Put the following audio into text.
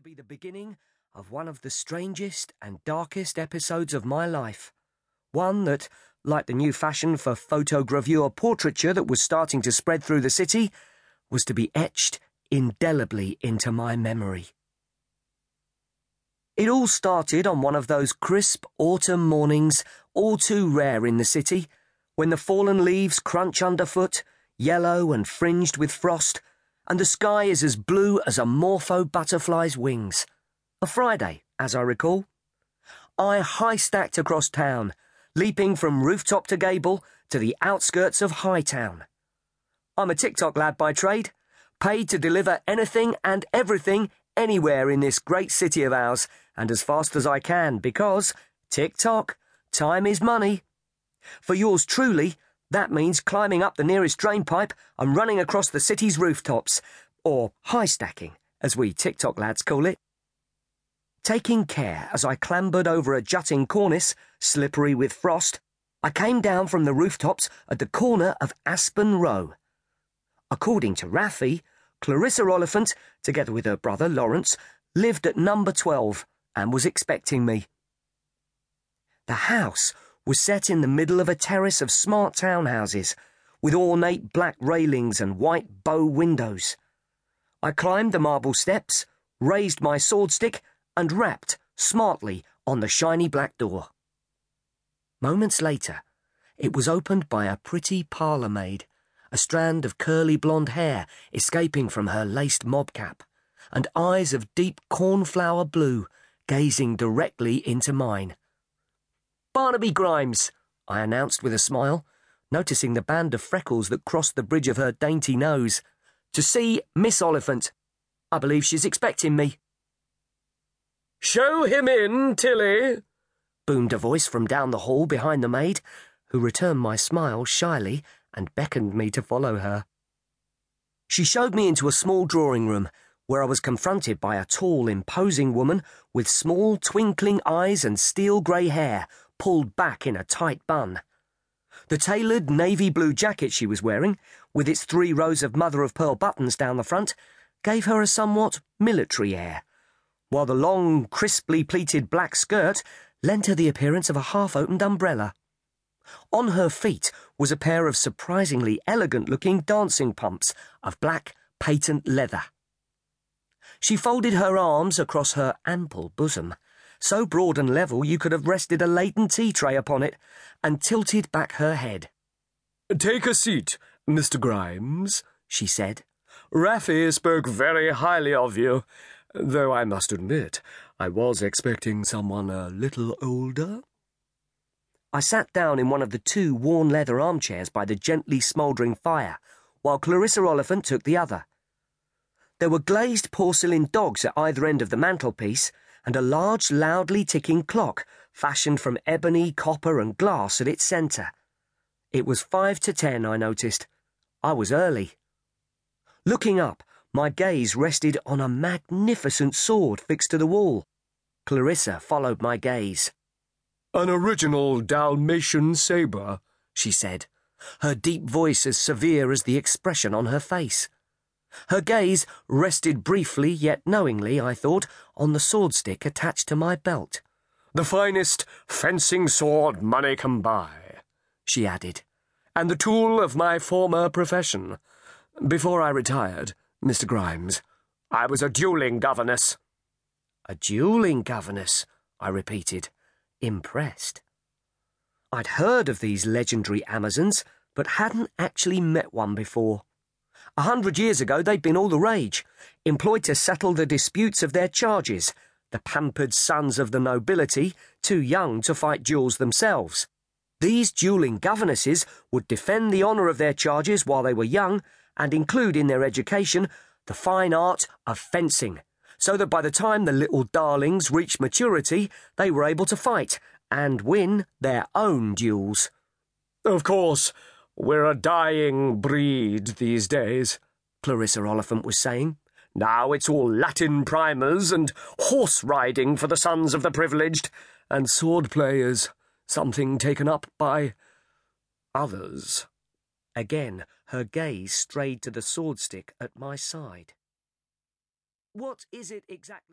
to be the beginning of one of the strangest and darkest episodes of my life. One that, like the new fashion for photogravure portraiture that was starting to spread through the city, was to be etched indelibly into my memory. It all started on one of those crisp autumn mornings, all too rare in the city, when the fallen leaves crunch underfoot, yellow and fringed with frost and the sky is as blue as a morpho butterfly's wings. A Friday, as I recall. I high stacked across town, leaping from rooftop to gable to the outskirts of Hightown. I'm a tick-tock lad by trade, paid to deliver anything and everything anywhere in this great city of ours, and as fast as I can, because, tick-tock, time is money. For yours truly, that means climbing up the nearest drain pipe and running across the city's rooftops, or high stacking, as we tick-tock lads call it. Taking care as I clambered over a jutting cornice, slippery with frost, I came down from the rooftops at the corner of Aspen Row. According to Raffi, Clarissa Oliphant, together with her brother Lawrence, lived at number 12 and was expecting me. The house was set in the middle of a terrace of smart townhouses, with ornate black railings and white bow windows. I climbed the marble steps, raised my swordstick, and rapped smartly on the shiny black door. Moments later, it was opened by a pretty parlour maid, a strand of curly blonde hair escaping from her laced mob cap, and eyes of deep cornflower blue gazing directly into mine. Barnaby Grimes, I announced with a smile, noticing the band of freckles that crossed the bridge of her dainty nose. To see Miss Oliphant. I believe she's expecting me. Show him in, Tilly, boomed a voice from down the hall behind the maid, who returned my smile shyly and beckoned me to follow her. She showed me into a small drawing room where I was confronted by a tall, imposing woman with small, twinkling eyes and steel grey hair pulled back in a tight bun. The tailored navy blue jacket she was wearing, with its three rows of mother of pearl buttons down the front, gave her a somewhat military air, while the long, crisply pleated black skirt lent her the appearance of a half opened umbrella. On her feet was a pair of surprisingly elegant looking dancing pumps of black patent leather. She folded her arms across her ample bosom so broad and level you could have rested a laden tea tray upon it, and tilted back her head. Take a seat, Mr. Grimes, she said. Raffi spoke very highly of you, though I must admit I was expecting someone a little older. I sat down in one of the two worn leather armchairs by the gently smouldering fire, while Clarissa Oliphant took the other. There were glazed porcelain dogs at either end of the mantelpiece, and a large, loudly ticking clock, fashioned from ebony, copper, and glass at its centre. It was five to ten, I noticed. I was early. Looking up, my gaze rested on a magnificent sword fixed to the wall. Clarissa followed my gaze. An original Dalmatian sabre, she said, her deep voice as severe as the expression on her face. Her gaze rested briefly yet knowingly, I thought, on the sword stick attached to my belt. The finest fencing sword money can buy, she added, and the tool of my former profession. Before I retired, Mr. Grimes, I was a dueling governess. A dueling governess, I repeated, impressed. I'd heard of these legendary Amazons, but hadn't actually met one before. A hundred years ago, they'd been all the rage, employed to settle the disputes of their charges, the pampered sons of the nobility, too young to fight duels themselves. These dueling governesses would defend the honour of their charges while they were young and include in their education the fine art of fencing, so that by the time the little darlings reached maturity, they were able to fight and win their own duels. Of course, we're a dying breed these days, Clarissa Oliphant was saying. Now it's all Latin primers and horse riding for the sons of the privileged, and sword play is something taken up by others. Again, her gaze strayed to the sword stick at my side. What is it exactly?